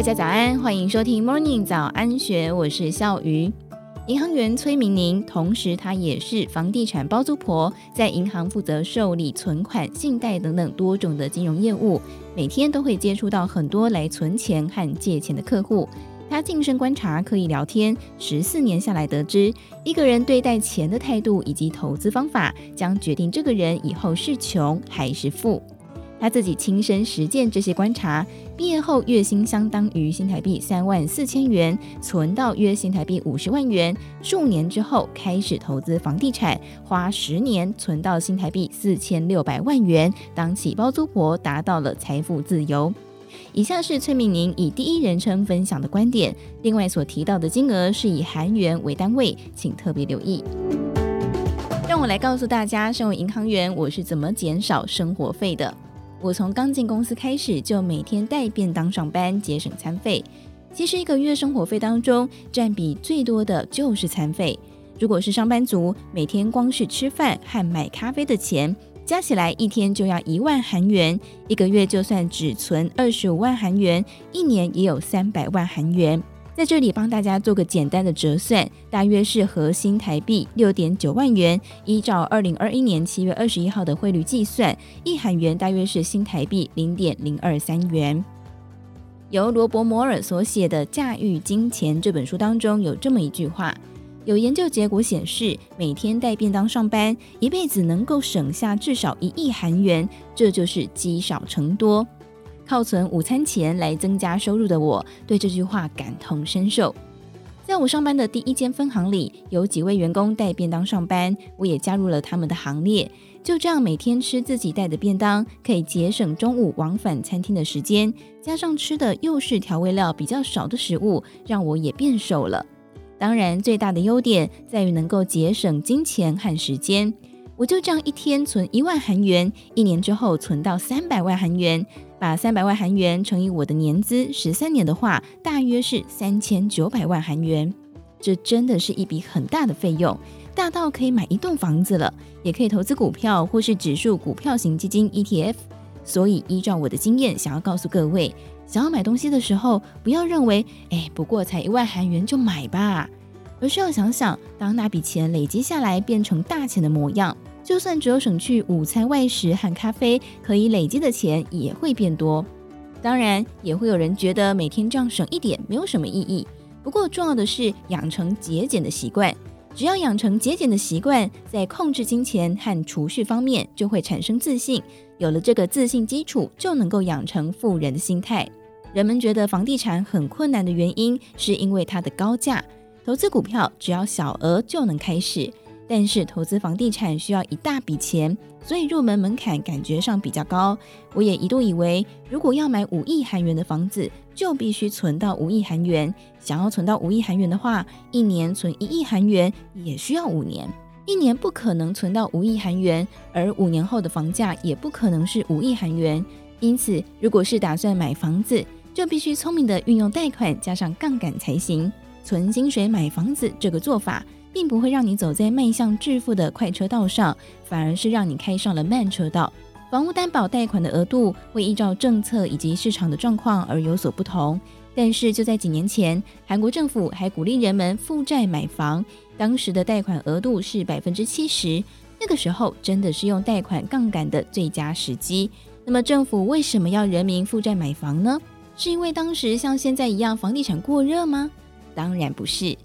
大家早安，欢迎收听 Morning 早安学，我是笑鱼。银行员崔明宁，同时她也是房地产包租婆，在银行负责受理存款、信贷等等多种的金融业务，每天都会接触到很多来存钱和借钱的客户。她近身观察，刻意聊天，十四年下来得知，一个人对待钱的态度以及投资方法，将决定这个人以后是穷还是富。他自己亲身实践这些观察，毕业后月薪相当于新台币三万四千元，存到约新台币五十万元。数年之后开始投资房地产，花十年存到新台币四千六百万元，当起包租婆达到了财富自由。以下是崔明宁以第一人称分享的观点，另外所提到的金额是以韩元为单位，请特别留意。让我来告诉大家，身为银行员，我是怎么减少生活费的。我从刚进公司开始，就每天带便当上班，节省餐费。其实一个月生活费当中，占比最多的就是餐费。如果是上班族，每天光是吃饭和买咖啡的钱，加起来一天就要一万韩元，一个月就算只存二十五万韩元，一年也有三百万韩元。在这里帮大家做个简单的折算，大约是核心台币六点九万元。依照二零二一年七月二十一号的汇率计算，一韩元大约是新台币零点零二三元。由罗伯摩尔所写的《驾驭金钱》这本书当中有这么一句话：有研究结果显示，每天带便当上班，一辈子能够省下至少一亿韩元，这就是积少成多。靠存午餐钱来增加收入的我，对这句话感同身受。在我上班的第一间分行里，有几位员工带便当上班，我也加入了他们的行列。就这样，每天吃自己带的便当，可以节省中午往返餐厅的时间，加上吃的又是调味料比较少的食物，让我也变瘦了。当然，最大的优点在于能够节省金钱和时间。我就这样一天存一万韩元，一年之后存到三百万韩元。把三百万韩元乘以我的年资，十三年的话，大约是三千九百万韩元。这真的是一笔很大的费用，大到可以买一栋房子了，也可以投资股票或是指数股票型基金 ETF。所以，依照我的经验，想要告诉各位，想要买东西的时候，不要认为，哎，不过才一万韩元就买吧，而是要想想，当那笔钱累积下来变成大钱的模样。就算只有省去午餐外食和咖啡，可以累积的钱也会变多。当然，也会有人觉得每天这样省一点没有什么意义。不过，重要的是养成节俭的习惯。只要养成节俭的习惯，在控制金钱和储蓄方面就会产生自信。有了这个自信基础，就能够养成富人的心态。人们觉得房地产很困难的原因，是因为它的高价。投资股票只要小额就能开始。但是投资房地产需要一大笔钱，所以入门门槛感觉上比较高。我也一度以为，如果要买五亿韩元的房子，就必须存到五亿韩元。想要存到五亿韩元的话，一年存一亿韩元也需要五年。一年不可能存到五亿韩元，而五年后的房价也不可能是五亿韩元。因此，如果是打算买房子，就必须聪明地运用贷款加上杠杆才行。存薪水买房子这个做法，并不会让你走在迈向致富的快车道上，反而是让你开上了慢车道。房屋担保贷款的额度会依照政策以及市场的状况而有所不同。但是就在几年前，韩国政府还鼓励人们负债买房，当时的贷款额度是百分之七十。那个时候真的是用贷款杠杆的最佳时机。那么政府为什么要人民负债买房呢？是因为当时像现在一样房地产过热吗？当然不是。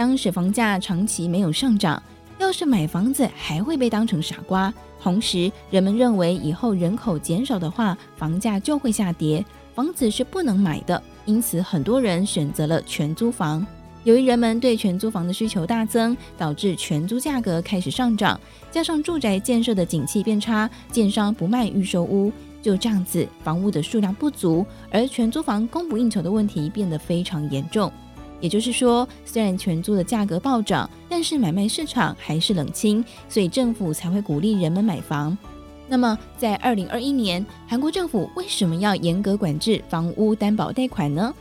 当时房价长期没有上涨，要是买房子还会被当成傻瓜。同时，人们认为以后人口减少的话，房价就会下跌，房子是不能买的。因此，很多人选择了全租房。由于人们对全租房的需求大增，导致全租价格开始上涨。加上住宅建设的景气变差，建商不卖预售屋，就这样子，房屋的数量不足，而全租房供不应求的问题变得非常严重。也就是说，虽然全租的价格暴涨，但是买卖市场还是冷清，所以政府才会鼓励人们买房。那么，在二零二一年，韩国政府为什么要严格管制房屋担保贷款呢？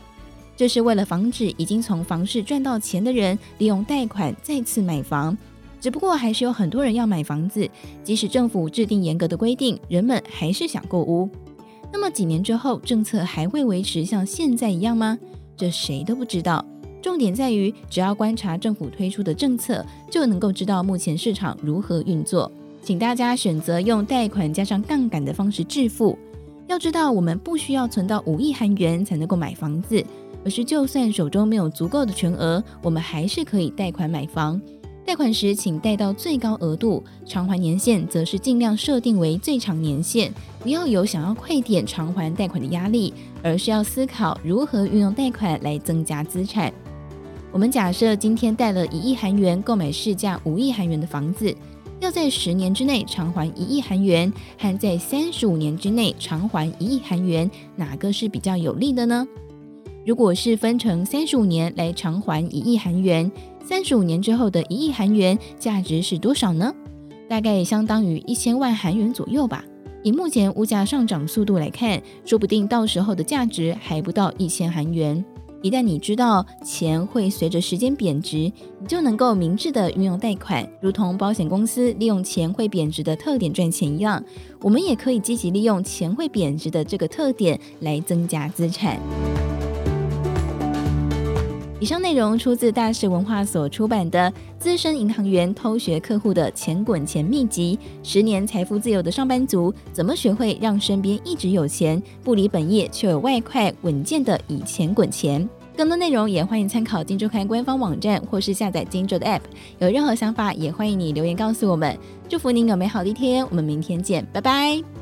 这是为了防止已经从房市赚到钱的人利用贷款再次买房。只不过，还是有很多人要买房子，即使政府制定严格的规定，人们还是想购屋。那么几年之后，政策还会维持像现在一样吗？这谁都不知道。重点在于，只要观察政府推出的政策，就能够知道目前市场如何运作。请大家选择用贷款加上杠杆的方式致富。要知道，我们不需要存到五亿韩元才能够买房子，而是就算手中没有足够的全额，我们还是可以贷款买房。贷款时，请贷到最高额度，偿还年限则是尽量设定为最长年限，不要有想要快点偿还贷款的压力，而是要思考如何运用贷款来增加资产。我们假设今天贷了一亿韩元购买市价五亿韩元的房子，要在十年之内偿还一亿韩元，和在三十五年之内偿还一亿韩元，哪个是比较有利的呢？如果是分成三十五年来偿还一亿韩元，三十五年之后的一亿韩元价值是多少呢？大概也相当于一千万韩元左右吧。以目前物价上涨速度来看，说不定到时候的价值还不到一千韩元。一旦你知道钱会随着时间贬值，你就能够明智的运用贷款，如同保险公司利用钱会贬值的特点赚钱一样，我们也可以积极利用钱会贬值的这个特点来增加资产。以上内容出自大是文化所出版的《资深银行员偷学客户的钱滚钱秘籍》，十年财富自由的上班族怎么学会让身边一直有钱，不离本业却有外快，稳健的以钱滚钱。更多内容也欢迎参考金周刊官方网站或是下载金周的 App。有任何想法也欢迎你留言告诉我们。祝福您有美好的一天，我们明天见，拜拜。